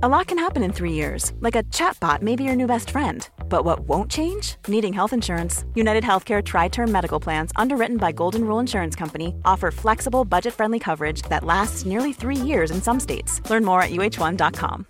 A lot can happen in three years, like a chatbot may be your new best friend. But what won't change? Needing health insurance. United Healthcare Tri Term Medical Plans, underwritten by Golden Rule Insurance Company, offer flexible, budget friendly coverage that lasts nearly three years in some states. Learn more at uhone.com.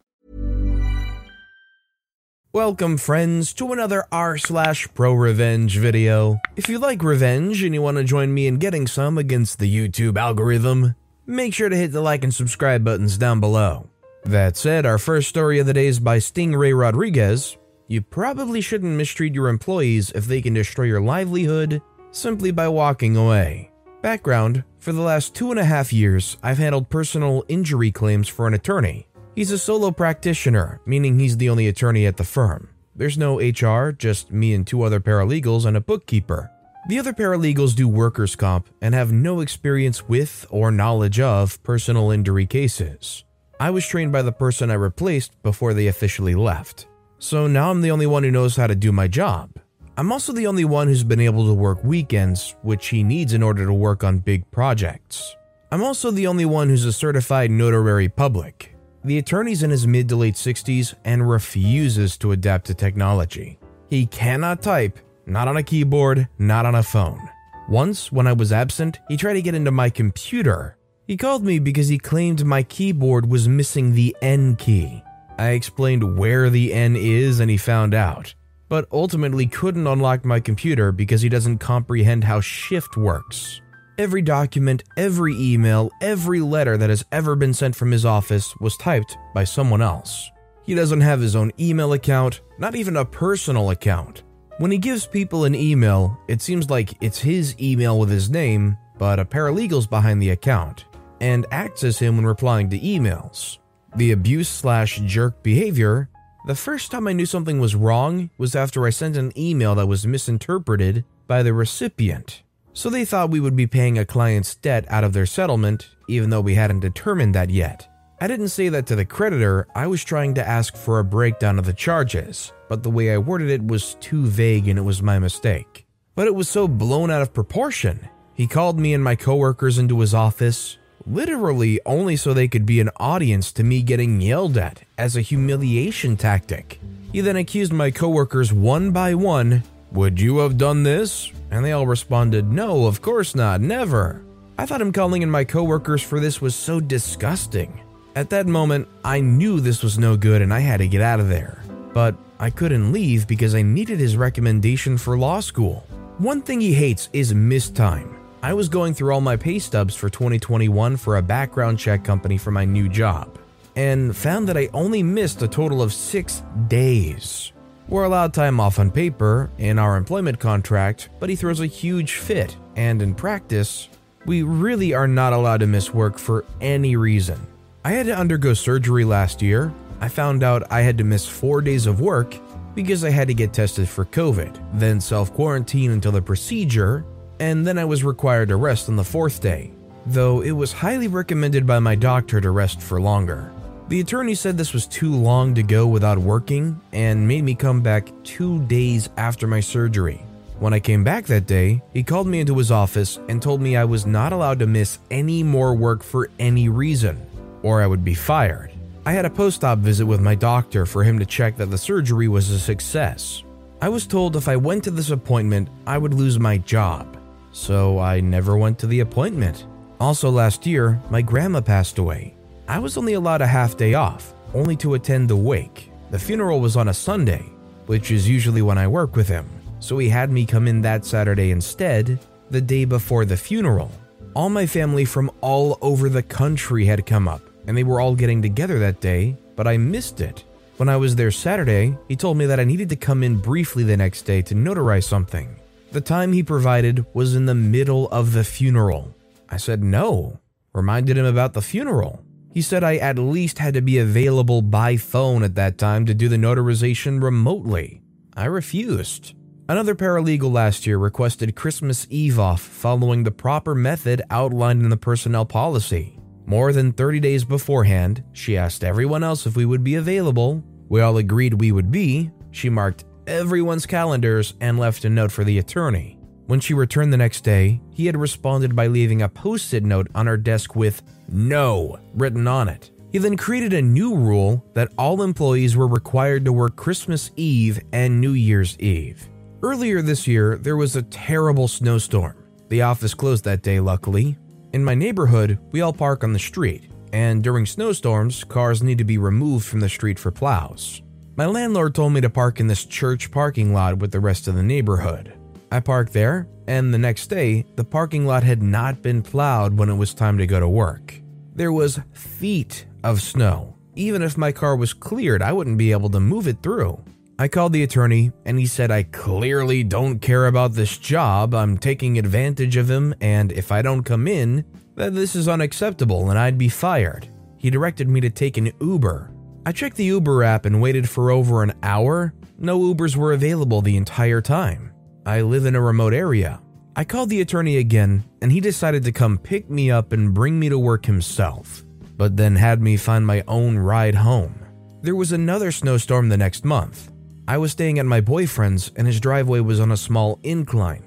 Welcome, friends, to another r slash pro revenge video. If you like revenge and you want to join me in getting some against the YouTube algorithm, make sure to hit the like and subscribe buttons down below. That said, our first story of the day is by Stingray Rodriguez. You probably shouldn't mistreat your employees if they can destroy your livelihood simply by walking away. Background For the last two and a half years, I've handled personal injury claims for an attorney. He's a solo practitioner, meaning he's the only attorney at the firm. There's no HR, just me and two other paralegals and a bookkeeper. The other paralegals do workers' comp and have no experience with or knowledge of personal injury cases. I was trained by the person I replaced before they officially left. So now I'm the only one who knows how to do my job. I'm also the only one who's been able to work weekends, which he needs in order to work on big projects. I'm also the only one who's a certified notary public. The attorney's in his mid to late 60s and refuses to adapt to technology. He cannot type, not on a keyboard, not on a phone. Once, when I was absent, he tried to get into my computer. He called me because he claimed my keyboard was missing the N key. I explained where the N is and he found out, but ultimately couldn't unlock my computer because he doesn't comprehend how Shift works. Every document, every email, every letter that has ever been sent from his office was typed by someone else. He doesn't have his own email account, not even a personal account. When he gives people an email, it seems like it's his email with his name, but a paralegal's behind the account, and acts as him when replying to emails. The abuse slash jerk behavior, the first time I knew something was wrong was after I sent an email that was misinterpreted by the recipient. So they thought we would be paying a client's debt out of their settlement, even though we hadn't determined that yet. I didn't say that to the creditor, I was trying to ask for a breakdown of the charges, but the way I worded it was too vague and it was my mistake. But it was so blown out of proportion. He called me and my coworkers into his office, literally only so they could be an audience to me getting yelled at as a humiliation tactic. He then accused my coworkers one by one, Would you have done this? And they all responded, No, of course not, never. I thought him calling in my coworkers for this was so disgusting. At that moment, I knew this was no good and I had to get out of there. But I couldn't leave because I needed his recommendation for law school. One thing he hates is missed time. I was going through all my pay stubs for 2021 for a background check company for my new job, and found that I only missed a total of six days. We're allowed time off on paper in our employment contract, but he throws a huge fit, and in practice, we really are not allowed to miss work for any reason. I had to undergo surgery last year. I found out I had to miss four days of work because I had to get tested for COVID, then self quarantine until the procedure, and then I was required to rest on the fourth day, though it was highly recommended by my doctor to rest for longer. The attorney said this was too long to go without working and made me come back two days after my surgery. When I came back that day, he called me into his office and told me I was not allowed to miss any more work for any reason, or I would be fired. I had a post op visit with my doctor for him to check that the surgery was a success. I was told if I went to this appointment, I would lose my job so I never went to the appointment. Also, last year, my grandma passed away. I was only allowed a half day off, only to attend the wake. The funeral was on a Sunday, which is usually when I work with him, so he had me come in that Saturday instead, the day before the funeral. All my family from all over the country had come up, and they were all getting together that day, but I missed it. When I was there Saturday, he told me that I needed to come in briefly the next day to notarize something. The time he provided was in the middle of the funeral. I said no, reminded him about the funeral. He said I at least had to be available by phone at that time to do the notarization remotely. I refused. Another paralegal last year requested Christmas Eve off following the proper method outlined in the personnel policy. More than 30 days beforehand, she asked everyone else if we would be available. We all agreed we would be. She marked everyone's calendars and left a note for the attorney. When she returned the next day, he had responded by leaving a post it note on her desk with no written on it. He then created a new rule that all employees were required to work Christmas Eve and New Year's Eve. Earlier this year, there was a terrible snowstorm. The office closed that day, luckily. In my neighborhood, we all park on the street, and during snowstorms, cars need to be removed from the street for plows. My landlord told me to park in this church parking lot with the rest of the neighborhood. I parked there, and the next day, the parking lot had not been plowed when it was time to go to work. There was feet of snow. Even if my car was cleared, I wouldn't be able to move it through. I called the attorney and he said I clearly don't care about this job. I'm taking advantage of him, and if I don't come in, this is unacceptable and I'd be fired. He directed me to take an Uber. I checked the Uber app and waited for over an hour. No Ubers were available the entire time. I live in a remote area. I called the attorney again, and he decided to come pick me up and bring me to work himself, but then had me find my own ride home. There was another snowstorm the next month. I was staying at my boyfriend's, and his driveway was on a small incline.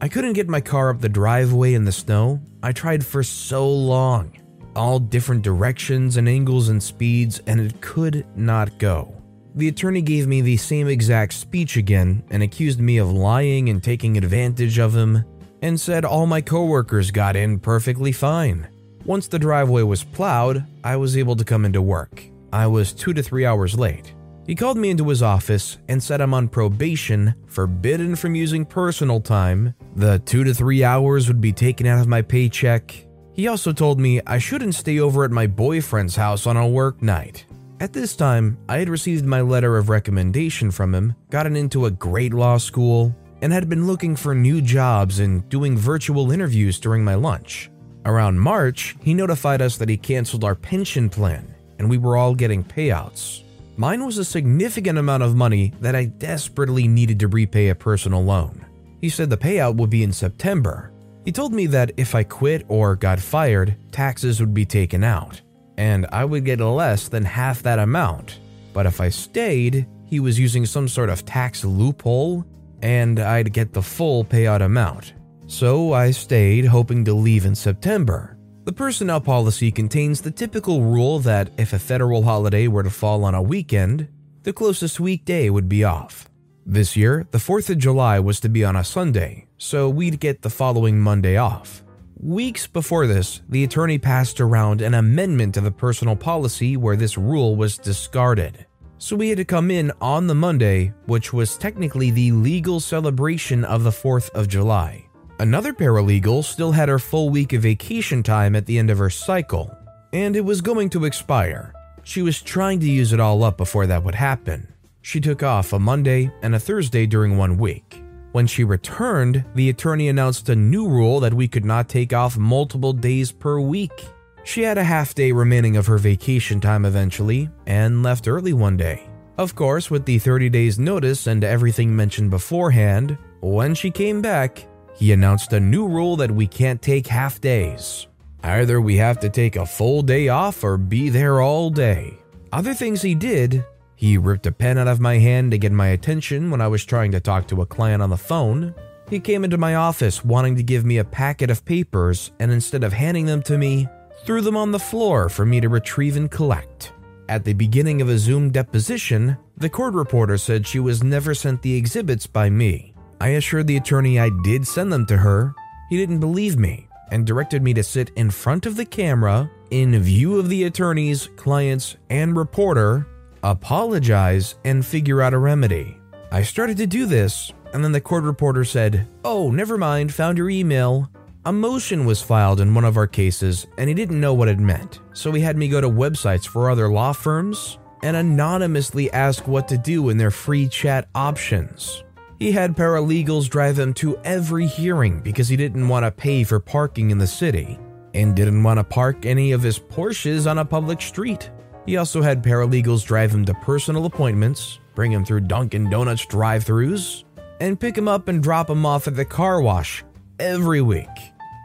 I couldn't get my car up the driveway in the snow. I tried for so long, all different directions and angles and speeds, and it could not go. The attorney gave me the same exact speech again and accused me of lying and taking advantage of him, and said all my coworkers got in perfectly fine. Once the driveway was plowed, I was able to come into work. I was two to three hours late. He called me into his office and said I'm on probation, forbidden from using personal time. The two to three hours would be taken out of my paycheck. He also told me I shouldn't stay over at my boyfriend's house on a work night. At this time, I had received my letter of recommendation from him, gotten into a great law school, and had been looking for new jobs and doing virtual interviews during my lunch. Around March, he notified us that he canceled our pension plan and we were all getting payouts. Mine was a significant amount of money that I desperately needed to repay a personal loan. He said the payout would be in September. He told me that if I quit or got fired, taxes would be taken out, and I would get less than half that amount. But if I stayed, he was using some sort of tax loophole, and I'd get the full payout amount. So I stayed, hoping to leave in September. The personnel policy contains the typical rule that if a federal holiday were to fall on a weekend, the closest weekday would be off. This year, the 4th of July was to be on a Sunday, so we'd get the following Monday off. Weeks before this, the attorney passed around an amendment to the personal policy where this rule was discarded. So we had to come in on the Monday, which was technically the legal celebration of the 4th of July. Another paralegal still had her full week of vacation time at the end of her cycle, and it was going to expire. She was trying to use it all up before that would happen. She took off a Monday and a Thursday during one week. When she returned, the attorney announced a new rule that we could not take off multiple days per week. She had a half day remaining of her vacation time eventually and left early one day. Of course, with the 30 days notice and everything mentioned beforehand, when she came back, he announced a new rule that we can't take half days. Either we have to take a full day off or be there all day. Other things he did, he ripped a pen out of my hand to get my attention when I was trying to talk to a client on the phone. He came into my office wanting to give me a packet of papers, and instead of handing them to me, threw them on the floor for me to retrieve and collect. At the beginning of a Zoom deposition, the court reporter said she was never sent the exhibits by me. I assured the attorney I did send them to her. He didn't believe me and directed me to sit in front of the camera in view of the attorneys, clients, and reporter, apologize, and figure out a remedy. I started to do this, and then the court reporter said, Oh, never mind, found your email. A motion was filed in one of our cases, and he didn't know what it meant, so he had me go to websites for other law firms and anonymously ask what to do in their free chat options. He had paralegals drive him to every hearing because he didn't want to pay for parking in the city and didn't want to park any of his Porsches on a public street. He also had paralegals drive him to personal appointments, bring him through Dunkin' Donuts drive throughs, and pick him up and drop him off at the car wash every week.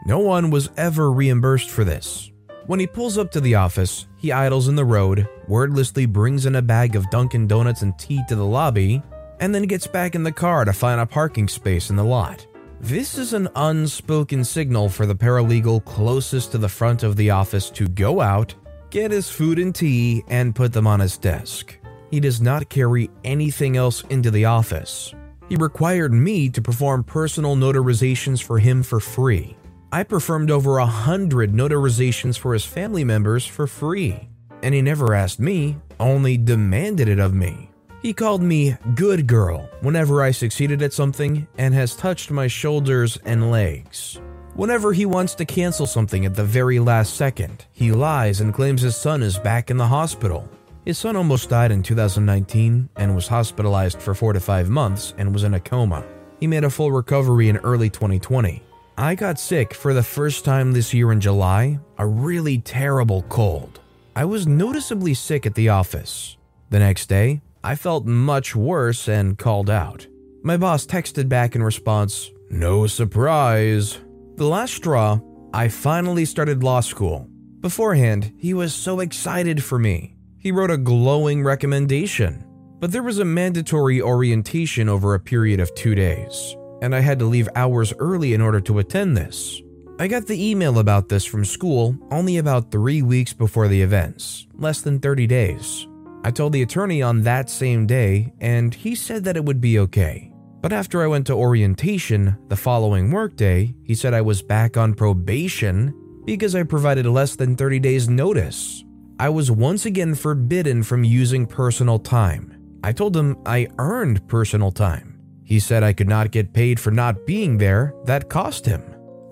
No one was ever reimbursed for this. When he pulls up to the office, he idles in the road, wordlessly brings in a bag of Dunkin' Donuts and tea to the lobby, and then gets back in the car to find a parking space in the lot. This is an unspoken signal for the paralegal closest to the front of the office to go out, get his food and tea, and put them on his desk. He does not carry anything else into the office. He required me to perform personal notarizations for him for free. I performed over a hundred notarizations for his family members for free. And he never asked me, only demanded it of me. He called me good girl whenever I succeeded at something and has touched my shoulders and legs. Whenever he wants to cancel something at the very last second, he lies and claims his son is back in the hospital. His son almost died in 2019 and was hospitalized for 4 to 5 months and was in a coma. He made a full recovery in early 2020. I got sick for the first time this year in July, a really terrible cold. I was noticeably sick at the office. The next day, I felt much worse and called out. My boss texted back in response, No surprise. The last straw, I finally started law school. Beforehand, he was so excited for me. He wrote a glowing recommendation, but there was a mandatory orientation over a period of two days, and I had to leave hours early in order to attend this. I got the email about this from school only about three weeks before the events, less than 30 days. I told the attorney on that same day, and he said that it would be okay. But after I went to orientation the following workday, he said I was back on probation because I provided less than 30 days' notice. I was once again forbidden from using personal time. I told him I earned personal time. He said I could not get paid for not being there, that cost him.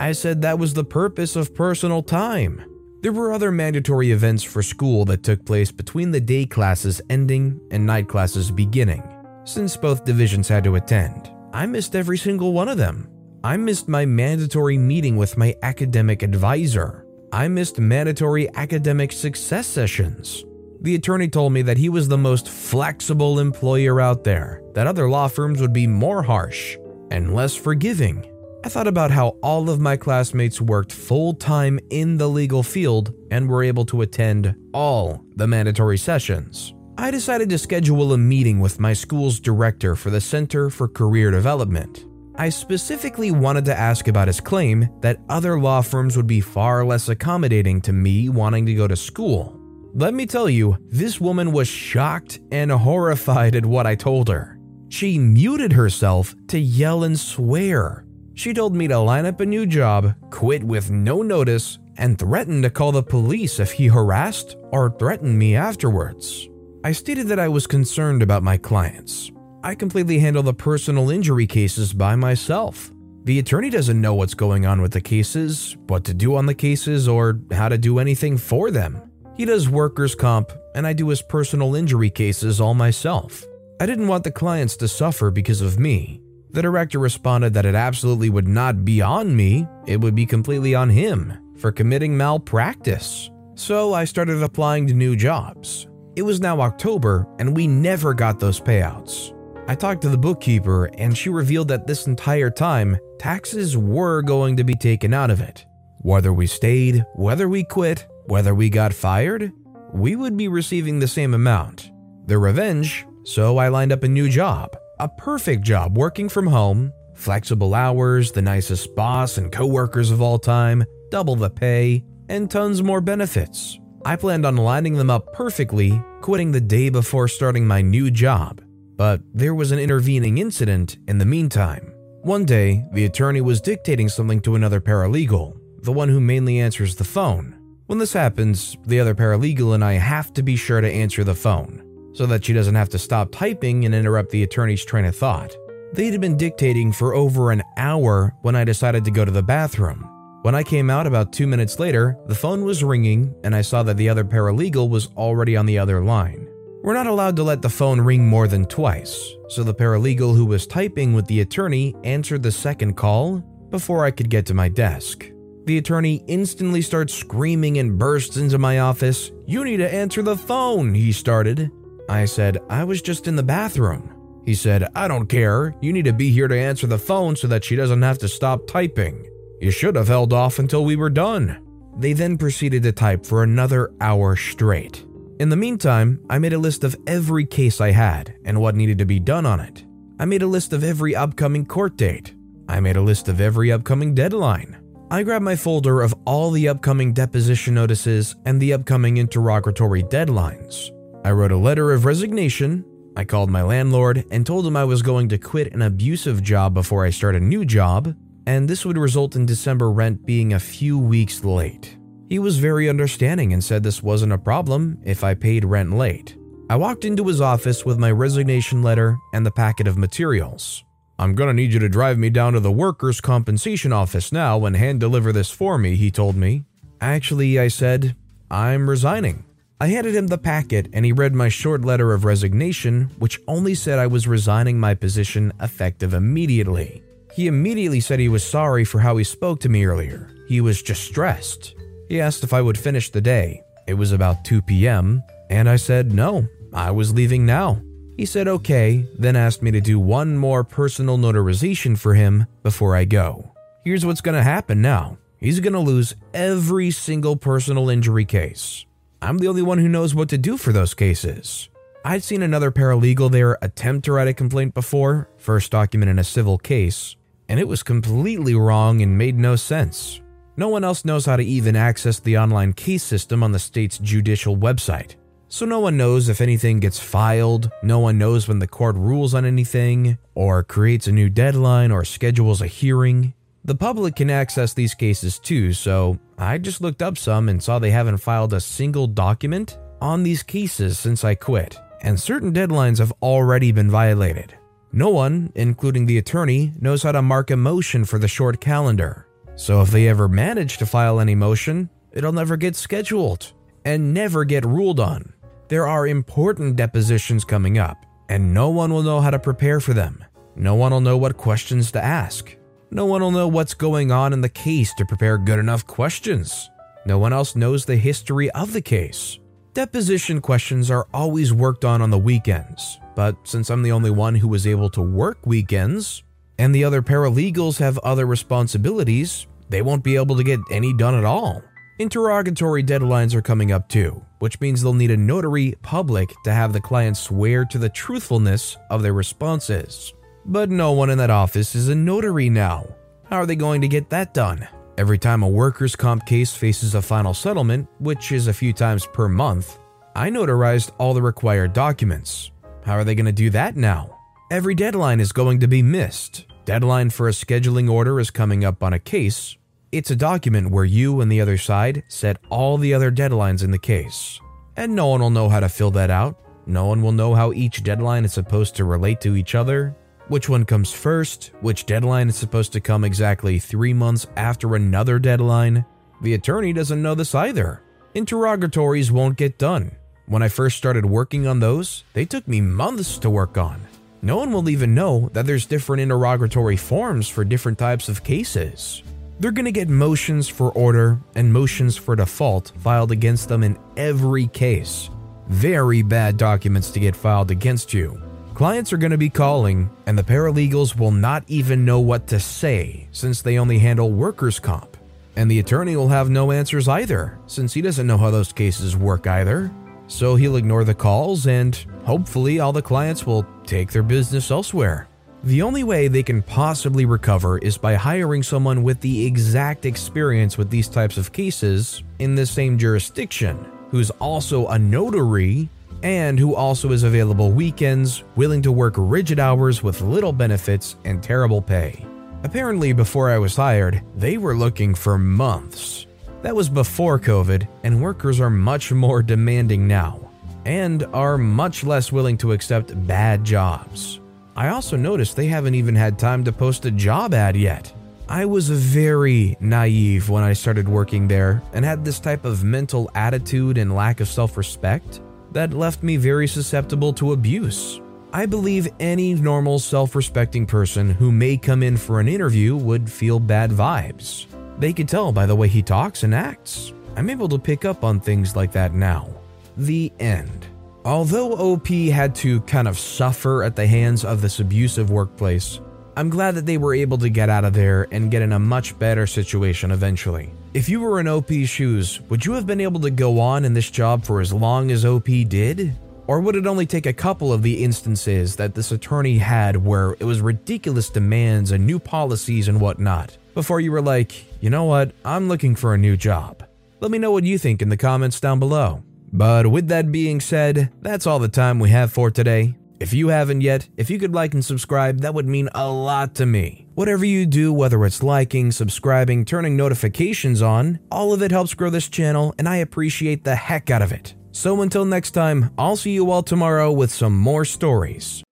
I said that was the purpose of personal time. There were other mandatory events for school that took place between the day classes ending and night classes beginning. Since both divisions had to attend, I missed every single one of them. I missed my mandatory meeting with my academic advisor. I missed mandatory academic success sessions. The attorney told me that he was the most flexible employer out there, that other law firms would be more harsh and less forgiving I thought about how all of my classmates worked full time in the legal field and were able to attend all the mandatory sessions. I decided to schedule a meeting with my school's director for the Center for Career Development. I specifically wanted to ask about his claim that other law firms would be far less accommodating to me wanting to go to school. Let me tell you, this woman was shocked and horrified at what I told her. She muted herself to yell and swear she told me to line up a new job, quit with no notice, and threatened to call the police if he harassed or threatened me afterwards. I stated that I was concerned about my clients. I completely handle the personal injury cases by myself. The attorney doesn't know what's going on with the cases, what to do on the cases, or how to do anything for them. He does workers' comp, and I do his personal injury cases all myself. I didn't want the clients to suffer because of me, the director responded that it absolutely would not be on me, it would be completely on him for committing malpractice. So I started applying to new jobs. It was now October, and we never got those payouts. I talked to the bookkeeper, and she revealed that this entire time, taxes were going to be taken out of it. Whether we stayed, whether we quit, whether we got fired, we would be receiving the same amount. The revenge, so I lined up a new job. A perfect job working from home, flexible hours, the nicest boss and coworkers of all time, double the pay, and tons more benefits. I planned on lining them up perfectly, quitting the day before starting my new job. But there was an intervening incident in the meantime. One day, the attorney was dictating something to another paralegal, the one who mainly answers the phone. When this happens, the other paralegal and I have to be sure to answer the phone so that she doesn't have to stop typing and interrupt the attorney's train of thought. They'd been dictating for over an hour when I decided to go to the bathroom. When I came out about two minutes later, the phone was ringing and I saw that the other paralegal was already on the other line. We're not allowed to let the phone ring more than twice, so the paralegal who was typing with the attorney answered the second call before I could get to my desk. The attorney instantly starts screaming and bursts into my office. You need to answer the phone, he started. I said, I was just in the bathroom. He said, I don't care. You need to be here to answer the phone so that she doesn't have to stop typing. You should have held off until we were done. They then proceeded to type for another hour straight. In the meantime, I made a list of every case I had and what needed to be done on it. I made a list of every upcoming court date. I made a list of every upcoming deadline. I grabbed my folder of all the upcoming deposition notices and the upcoming interrogatory deadlines. I wrote a letter of resignation. I called my landlord and told him I was going to quit an abusive job before I start a new job, and this would result in December rent being a few weeks late. He was very understanding and said this wasn't a problem if I paid rent late. I walked into his office with my resignation letter and the packet of materials. I'm gonna need you to drive me down to the workers' compensation office now and hand deliver this for me, he told me. Actually, I said, I'm resigning. I handed him the packet and he read my short letter of resignation, which only said I was resigning my position effective immediately. He immediately said he was sorry for how he spoke to me earlier. He was just stressed. He asked if I would finish the day. It was about 2 p.m., and I said no, I was leaving now. He said okay, then asked me to do one more personal notarization for him before I go. Here's what's gonna happen now he's gonna lose every single personal injury case. I'm the only one who knows what to do for those cases. I'd seen another paralegal there attempt to write a complaint before, first document in a civil case, and it was completely wrong and made no sense. No one else knows how to even access the online case system on the state's judicial website. So no one knows if anything gets filed, no one knows when the court rules on anything, or creates a new deadline or schedules a hearing. The public can access these cases too, so I just looked up some and saw they haven't filed a single document on these cases since I quit, and certain deadlines have already been violated. No one, including the attorney, knows how to mark a motion for the short calendar. So if they ever manage to file any motion, it'll never get scheduled and never get ruled on. There are important depositions coming up, and no one will know how to prepare for them. No one will know what questions to ask. No one will know what's going on in the case to prepare good enough questions. No one else knows the history of the case. Deposition questions are always worked on on the weekends, but since I'm the only one who was able to work weekends, and the other paralegals have other responsibilities, they won't be able to get any done at all. Interrogatory deadlines are coming up too, which means they'll need a notary public to have the client swear to the truthfulness of their responses. But no one in that office is a notary now. How are they going to get that done? Every time a workers' comp case faces a final settlement, which is a few times per month, I notarized all the required documents. How are they going to do that now? Every deadline is going to be missed. Deadline for a scheduling order is coming up on a case. It's a document where you and the other side set all the other deadlines in the case. And no one will know how to fill that out. No one will know how each deadline is supposed to relate to each other, which one comes first, which deadline is supposed to come exactly three months after another deadline. The attorney doesn't know this either. Interrogatories won't get done. When I first started working on those, they took me months to work on. No one will even know that there's different interrogatory forms for different types of cases. They're going to get motions for order and motions for default filed against them in every case. Very bad documents to get filed against you. Clients are going to be calling, and the paralegals will not even know what to say since they only handle workers' comp. And the attorney will have no answers either, since he doesn't know how those cases work either. So he'll ignore the calls, and hopefully, all the clients will take their business elsewhere. The only way they can possibly recover is by hiring someone with the exact experience with these types of cases in the same jurisdiction, who's also a notary and who also is available weekends, willing to work rigid hours with little benefits and terrible pay. Apparently, before I was hired, they were looking for months. That was before COVID, and workers are much more demanding now and are much less willing to accept bad jobs. I also noticed they haven't even had time to post a job ad yet. I was very naive when I started working there and had this type of mental attitude and lack of self respect that left me very susceptible to abuse. I believe any normal self respecting person who may come in for an interview would feel bad vibes. They could tell by the way he talks and acts. I'm able to pick up on things like that now. The end. Although OP had to kind of suffer at the hands of this abusive workplace, I'm glad that they were able to get out of there and get in a much better situation eventually. If you were in OP's shoes, would you have been able to go on in this job for as long as OP did? Or would it only take a couple of the instances that this attorney had where it was ridiculous demands and new policies and whatnot? before you were like, you know what, I'm looking for a new job? Let me know what you think in the comments down below. But with that being said, that's all the time we have for today. If you haven't yet, if you could like and subscribe, that would mean a lot to me. Whatever you do, whether it's liking, subscribing, turning notifications on, all of it helps grow this channel, and I appreciate the heck out of it. So until next time, I'll see you all tomorrow with some more stories.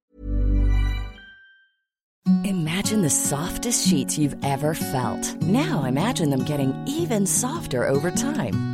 Imagine the softest sheets you've ever felt. Now imagine them getting even softer over time.